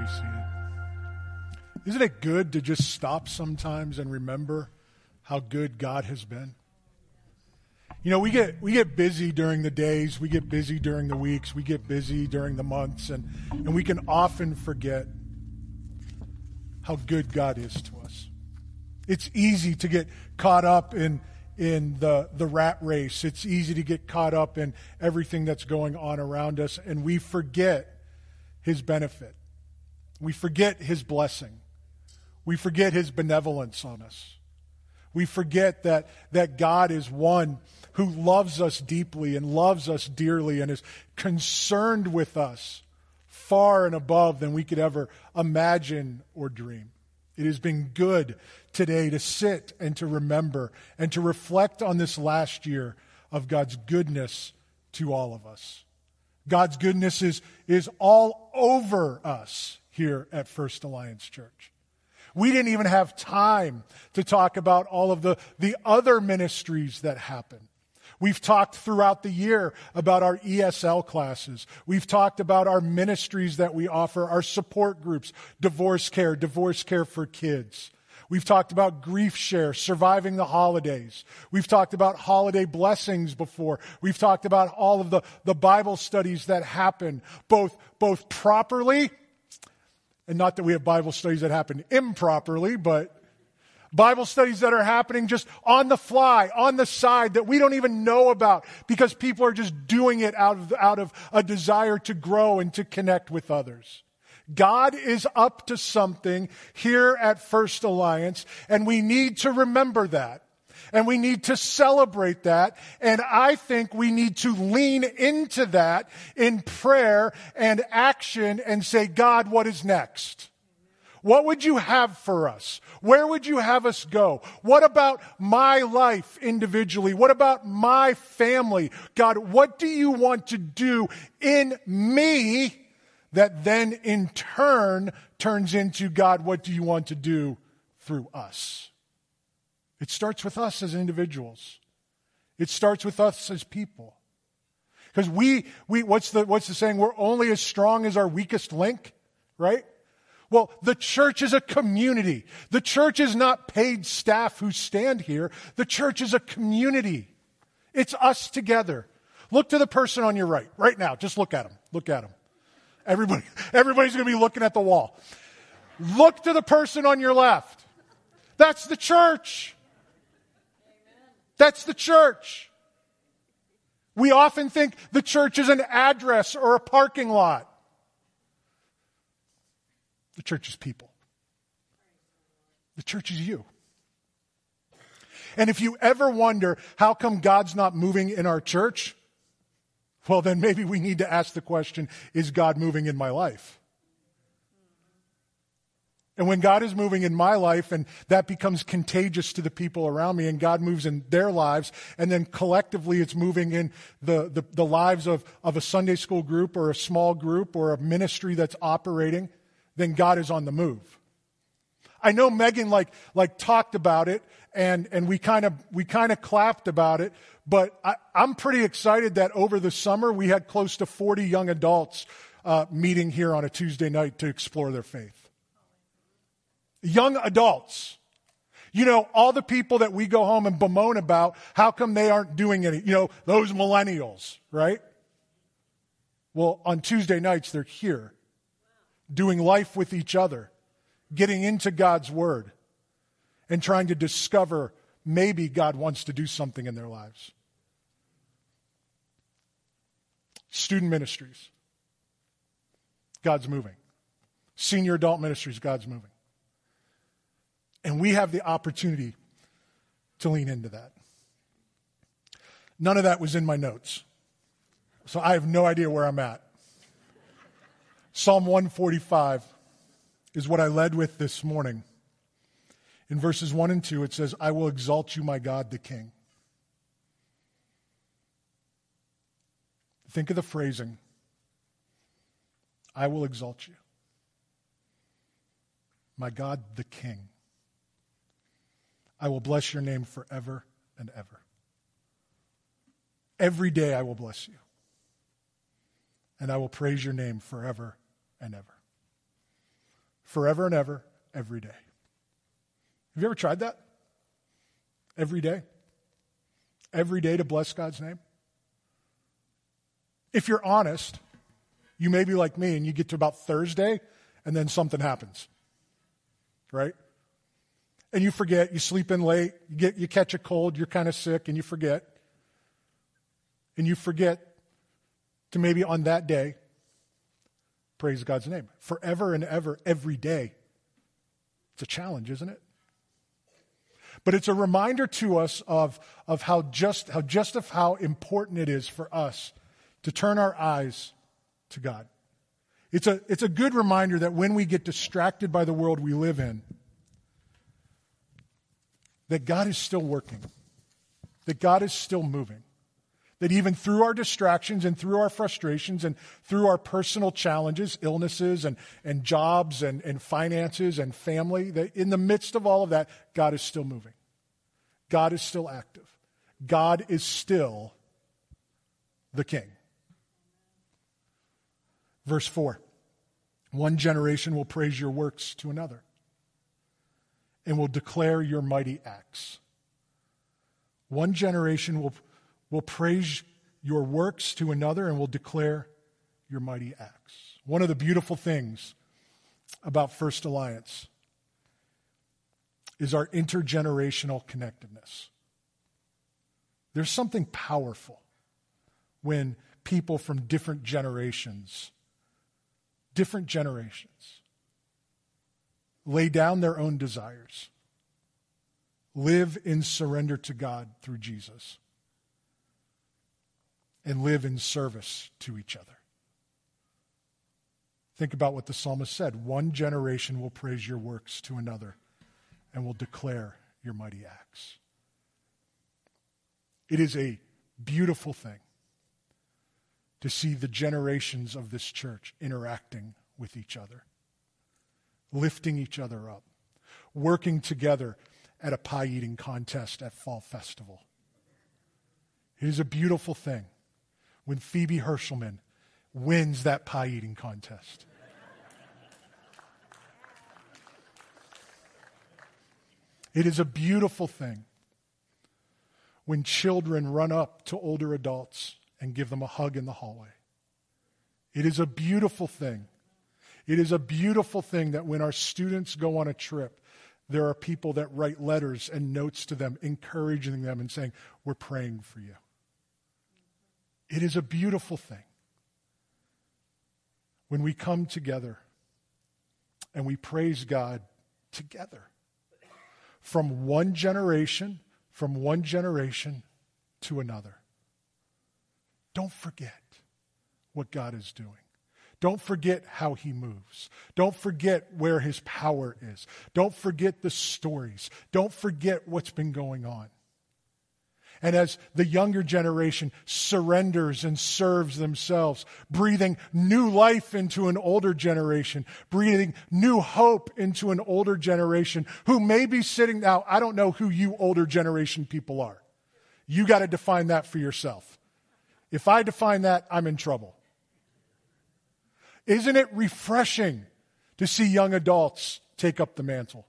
be seated. Isn't it good to just stop sometimes and remember how good God has been? You know, we get we get busy during the days, we get busy during the weeks, we get busy during the months, and, and we can often forget how good God is to us. It's easy to get caught up in in the, the rat race. It's easy to get caught up in everything that's going on around us, and we forget his benefit. We forget his blessing. We forget his benevolence on us. We forget that, that God is one who loves us deeply and loves us dearly and is concerned with us far and above than we could ever imagine or dream. It has been good today to sit and to remember and to reflect on this last year of God's goodness to all of us. God's goodness is, is all over us here at First Alliance Church. We didn't even have time to talk about all of the, the other ministries that happen. We've talked throughout the year about our ESL classes. We've talked about our ministries that we offer, our support groups, divorce care, divorce care for kids. We've talked about grief share, surviving the holidays. We've talked about holiday blessings before. We've talked about all of the, the Bible studies that happen, both, both properly, and not that we have Bible studies that happen improperly, but Bible studies that are happening just on the fly, on the side that we don't even know about because people are just doing it out of, out of a desire to grow and to connect with others. God is up to something here at First Alliance, and we need to remember that. And we need to celebrate that. And I think we need to lean into that in prayer and action and say, God, what is next? What would you have for us? Where would you have us go? What about my life individually? What about my family? God, what do you want to do in me that then in turn turns into God, what do you want to do through us? It starts with us as individuals. It starts with us as people. Because we, we, what's the, what's the saying? We're only as strong as our weakest link, right? Well, the church is a community. The church is not paid staff who stand here. The church is a community. It's us together. Look to the person on your right, right now. Just look at him. Look at him. Everybody, everybody's going to be looking at the wall. Look to the person on your left. That's the church. That's the church. We often think the church is an address or a parking lot. The church is people. The church is you. And if you ever wonder how come God's not moving in our church, well, then maybe we need to ask the question is God moving in my life? And when God is moving in my life and that becomes contagious to the people around me and God moves in their lives and then collectively it's moving in the, the, the, lives of, of a Sunday school group or a small group or a ministry that's operating, then God is on the move. I know Megan like, like talked about it and, and we kind of, we kind of clapped about it, but I, am pretty excited that over the summer we had close to 40 young adults uh, meeting here on a Tuesday night to explore their faith. Young adults. You know, all the people that we go home and bemoan about, how come they aren't doing any? You know, those millennials, right? Well, on Tuesday nights, they're here doing life with each other, getting into God's Word, and trying to discover maybe God wants to do something in their lives. Student ministries, God's moving. Senior adult ministries, God's moving. And we have the opportunity to lean into that. None of that was in my notes. So I have no idea where I'm at. Psalm 145 is what I led with this morning. In verses 1 and 2, it says, I will exalt you, my God, the King. Think of the phrasing I will exalt you. My God, the King. I will bless your name forever and ever. Every day I will bless you. And I will praise your name forever and ever. forever and ever, every day. Have you ever tried that? Every day? Every day to bless God's name? If you're honest, you may be like me and you get to about Thursday and then something happens. Right? And you forget, you sleep in late, you, get, you catch a cold, you're kind of sick, and you forget. And you forget to maybe on that day praise God's name. Forever and ever, every day. It's a challenge, isn't it? But it's a reminder to us of, of how just how just of how important it is for us to turn our eyes to God. It's a, it's a good reminder that when we get distracted by the world we live in, that God is still working, that God is still moving. That even through our distractions and through our frustrations and through our personal challenges, illnesses and, and jobs and, and finances and family, that in the midst of all of that, God is still moving. God is still active. God is still the king. Verse 4 One generation will praise your works to another and will declare your mighty acts. One generation will will praise your works to another and will declare your mighty acts. One of the beautiful things about First Alliance is our intergenerational connectedness. There's something powerful when people from different generations, different generations, lay down their own desires, live in surrender to God through Jesus and live in service to each other. Think about what the psalmist said one generation will praise your works to another and will declare your mighty acts. It is a beautiful thing to see the generations of this church interacting with each other, lifting each other up, working together at a pie eating contest at Fall Festival. It is a beautiful thing when Phoebe Herschelman wins that pie eating contest. It is a beautiful thing when children run up to older adults and give them a hug in the hallway. It is a beautiful thing. It is a beautiful thing that when our students go on a trip, there are people that write letters and notes to them, encouraging them and saying, We're praying for you. It is a beautiful thing when we come together and we praise God together from one generation, from one generation to another. Don't forget what God is doing. Don't forget how he moves. Don't forget where his power is. Don't forget the stories. Don't forget what's been going on. And as the younger generation surrenders and serves themselves, breathing new life into an older generation, breathing new hope into an older generation who may be sitting now, I don't know who you older generation people are. You got to define that for yourself. If I define that, I'm in trouble. Isn't it refreshing to see young adults take up the mantle?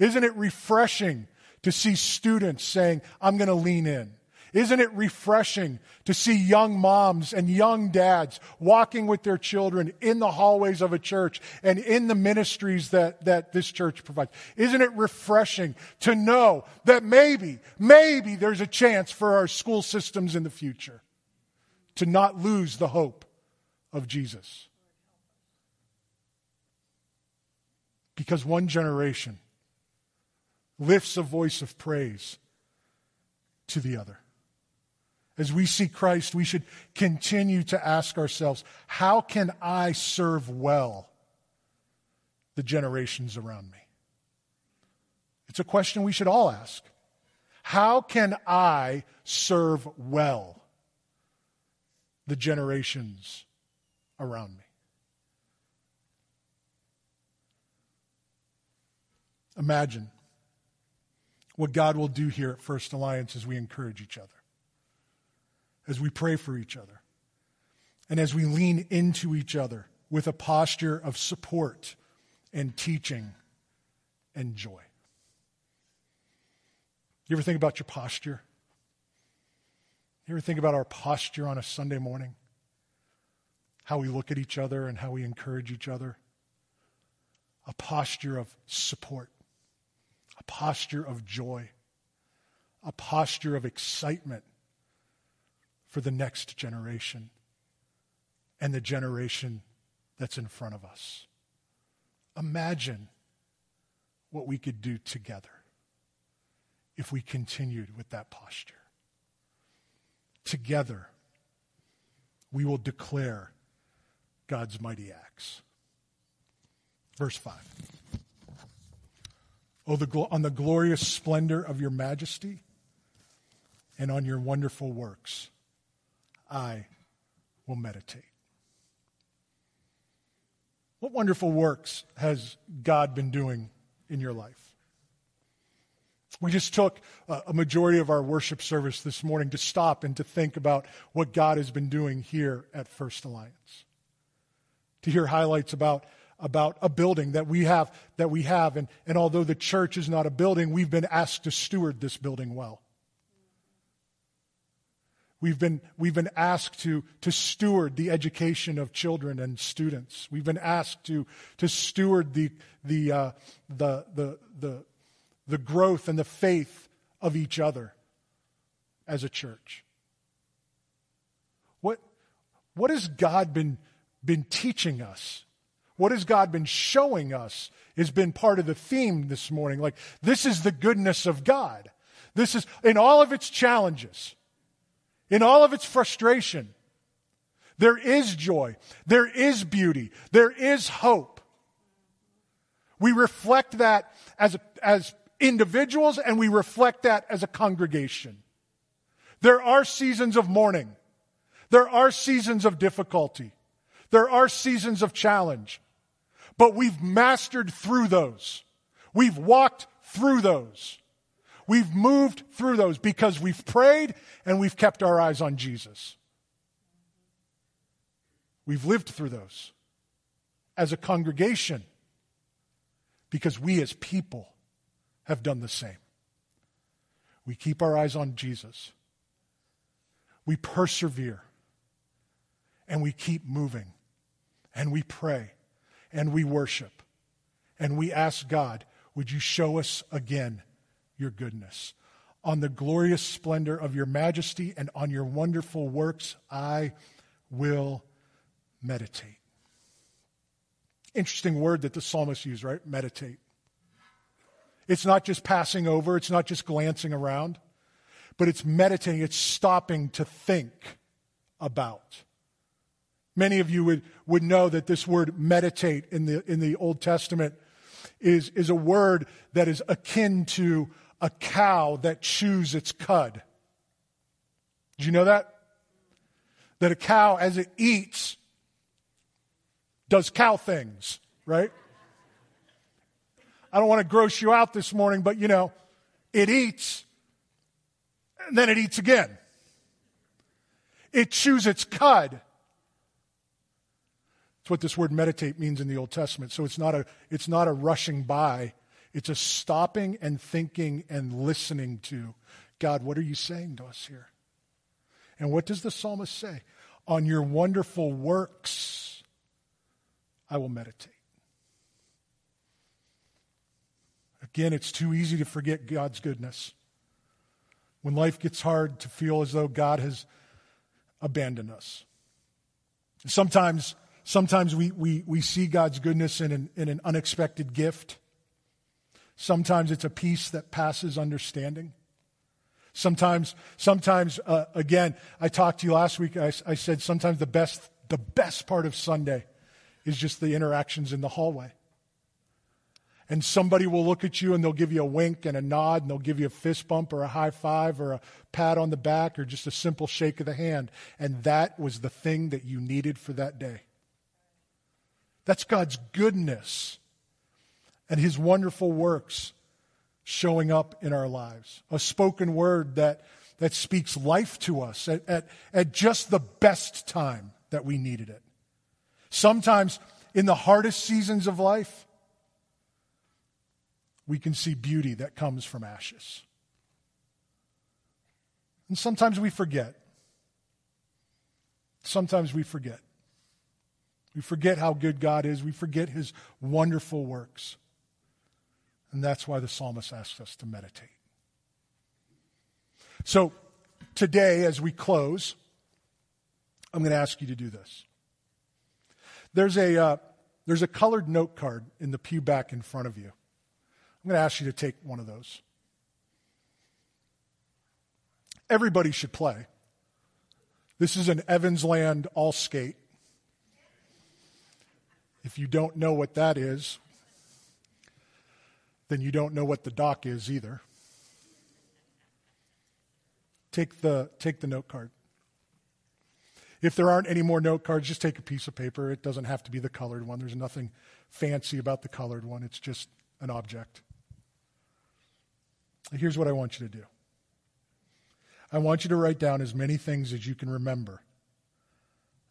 Isn't it refreshing to see students saying, I'm going to lean in? Isn't it refreshing to see young moms and young dads walking with their children in the hallways of a church and in the ministries that, that this church provides? Isn't it refreshing to know that maybe, maybe there's a chance for our school systems in the future to not lose the hope of Jesus? Because one generation lifts a voice of praise to the other. As we see Christ, we should continue to ask ourselves how can I serve well the generations around me? It's a question we should all ask. How can I serve well the generations around me? Imagine what God will do here at First Alliance as we encourage each other, as we pray for each other, and as we lean into each other with a posture of support and teaching and joy. You ever think about your posture? You ever think about our posture on a Sunday morning? How we look at each other and how we encourage each other? A posture of support, a posture of joy, a posture of excitement for the next generation and the generation that's in front of us. Imagine what we could do together if we continued with that posture. Together, we will declare God's mighty acts. Verse 5. Oh, the, on the glorious splendor of your majesty and on your wonderful works, I will meditate. What wonderful works has God been doing in your life? We just took a majority of our worship service this morning to stop and to think about what God has been doing here at First Alliance. To hear highlights about, about a building that we have, that we have. And, and although the church is not a building, we've been asked to steward this building well. We've been, we've been asked to, to steward the education of children and students. We've been asked to, to steward the, the, uh, the, the, the, the growth and the faith of each other as a church. What, what has God been, been teaching us? What has God been showing us has been part of the theme this morning. Like, this is the goodness of God. This is, in all of its challenges, in all of its frustration, there is joy, there is beauty, there is hope. We reflect that as, as individuals and we reflect that as a congregation. There are seasons of mourning. There are seasons of difficulty. There are seasons of challenge. But we've mastered through those. We've walked through those. We've moved through those because we've prayed and we've kept our eyes on Jesus. We've lived through those as a congregation because we as people have done the same. We keep our eyes on Jesus. We persevere and we keep moving and we pray and we worship and we ask God, would you show us again your goodness? On the glorious splendor of your majesty and on your wonderful works, I will meditate. Interesting word that the psalmist used, right? Meditate. It's not just passing over, it's not just glancing around, but it's meditating, it's stopping to think about. Many of you would, would know that this word meditate in the, in the Old Testament is, is a word that is akin to a cow that chews its cud. Did you know that? That a cow, as it eats, does cow things, right? I don't want to gross you out this morning, but you know, it eats, and then it eats again. It chews its cud. That's what this word meditate means in the Old Testament. So it's not a, it's not a rushing by it's a stopping and thinking and listening to God, what are you saying to us here? And what does the psalmist say? On your wonderful works, I will meditate. Again, it's too easy to forget God's goodness. When life gets hard, to feel as though God has abandoned us. Sometimes, sometimes we, we, we see God's goodness in an, in an unexpected gift. Sometimes it's a peace that passes understanding. Sometimes, sometimes uh, again, I talked to you last week. I, I said sometimes the best, the best part of Sunday is just the interactions in the hallway. And somebody will look at you and they'll give you a wink and a nod and they'll give you a fist bump or a high five or a pat on the back or just a simple shake of the hand. And that was the thing that you needed for that day. That's God's goodness and his wonderful works showing up in our lives. A spoken word that, that speaks life to us at, at, at just the best time that we needed it. Sometimes in the hardest seasons of life, we can see beauty that comes from ashes. And sometimes we forget. Sometimes we forget. We forget how good God is. We forget his wonderful works. And that's why the psalmist asks us to meditate. So, today, as we close, I'm going to ask you to do this. There's a, uh, there's a colored note card in the pew back in front of you. I'm going to ask you to take one of those. Everybody should play. This is an Evansland all skate. If you don't know what that is, then you don't know what the doc is either. Take the, take the note card. If there aren't any more note cards, just take a piece of paper. It doesn't have to be the colored one. There's nothing fancy about the colored one, it's just an object. Here's what I want you to do I want you to write down as many things as you can remember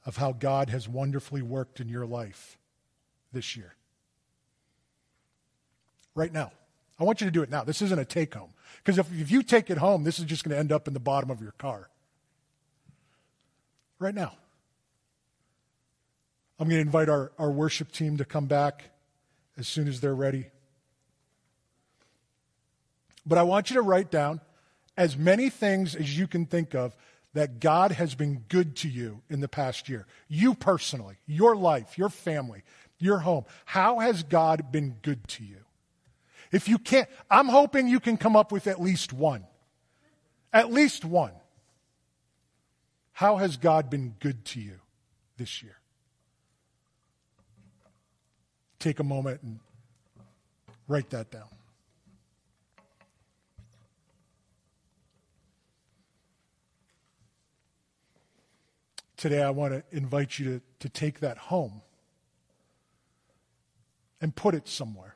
of how God has wonderfully worked in your life this year. Right now. I want you to do it now. This isn't a take home. Because if, if you take it home, this is just going to end up in the bottom of your car. Right now. I'm going to invite our, our worship team to come back as soon as they're ready. But I want you to write down as many things as you can think of that God has been good to you in the past year. You personally, your life, your family, your home. How has God been good to you? If you can't, I'm hoping you can come up with at least one. At least one. How has God been good to you this year? Take a moment and write that down. Today, I want to invite you to, to take that home and put it somewhere.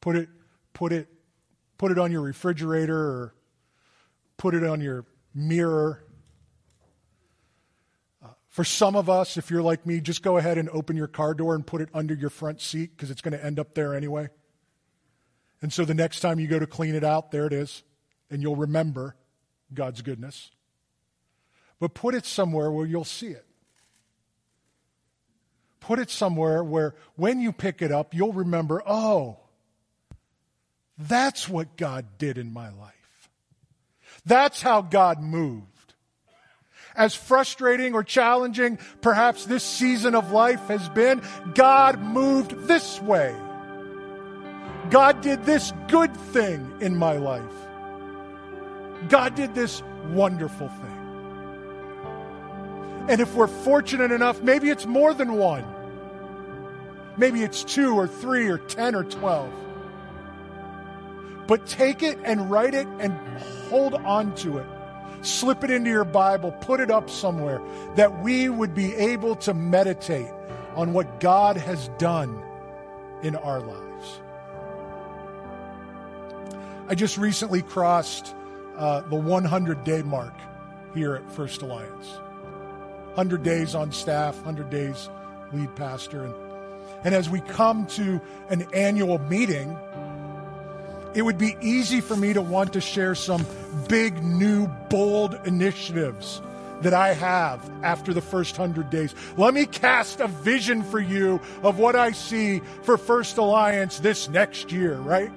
Put it, put it, put it on your refrigerator or put it on your mirror. Uh, for some of us, if you're like me, just go ahead and open your car door and put it under your front seat because it's going to end up there anyway. And so the next time you go to clean it out, there it is, and you'll remember God's goodness. But put it somewhere where you'll see it. Put it somewhere where when you pick it up, you'll remember, oh, that's what God did in my life. That's how God moved. As frustrating or challenging perhaps this season of life has been, God moved this way. God did this good thing in my life. God did this wonderful thing. And if we're fortunate enough, maybe it's more than one. Maybe it's two or three or ten or twelve. But take it and write it and hold on to it. Slip it into your Bible, put it up somewhere that we would be able to meditate on what God has done in our lives. I just recently crossed uh, the 100 day mark here at First Alliance. 100 days on staff, 100 days lead pastor. And, and as we come to an annual meeting, it would be easy for me to want to share some big, new, bold initiatives that I have after the first hundred days. Let me cast a vision for you of what I see for First Alliance this next year, right?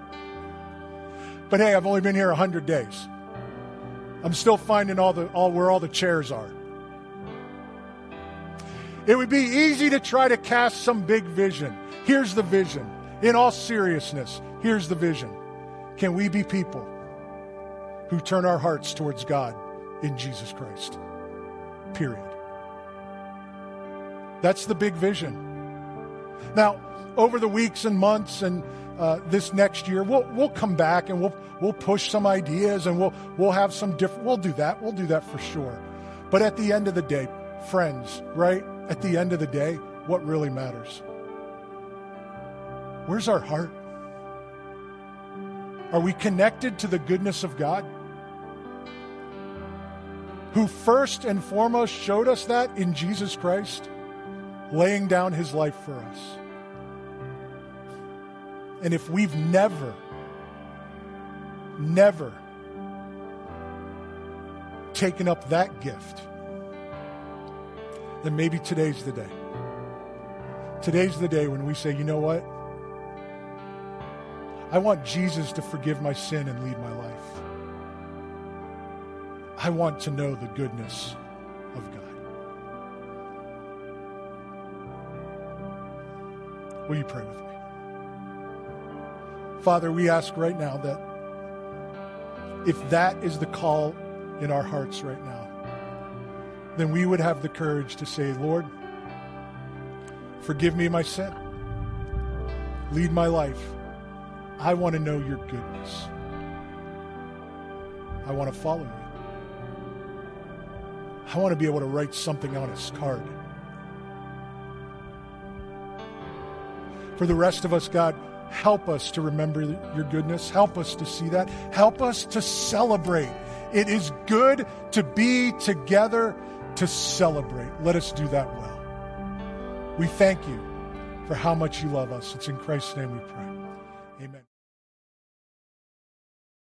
But hey, I've only been here hundred days. I'm still finding all the all where all the chairs are. It would be easy to try to cast some big vision. Here's the vision. In all seriousness, here's the vision. Can we be people who turn our hearts towards God in Jesus Christ? Period. That's the big vision. Now, over the weeks and months and uh, this next year, we'll we'll come back and we'll we'll push some ideas and we'll we'll have some different. We'll do that. We'll do that for sure. But at the end of the day, friends, right? At the end of the day, what really matters? Where's our heart? Are we connected to the goodness of God? Who first and foremost showed us that in Jesus Christ, laying down his life for us. And if we've never, never taken up that gift, then maybe today's the day. Today's the day when we say, you know what? I want Jesus to forgive my sin and lead my life. I want to know the goodness of God. Will you pray with me? Father, we ask right now that if that is the call in our hearts right now, then we would have the courage to say, Lord, forgive me my sin. Lead my life. I want to know your goodness. I want to follow you. I want to be able to write something on a card. For the rest of us, God, help us to remember your goodness. Help us to see that. Help us to celebrate. It is good to be together to celebrate. Let us do that well. We thank you for how much you love us. It's in Christ's name we pray. Amen.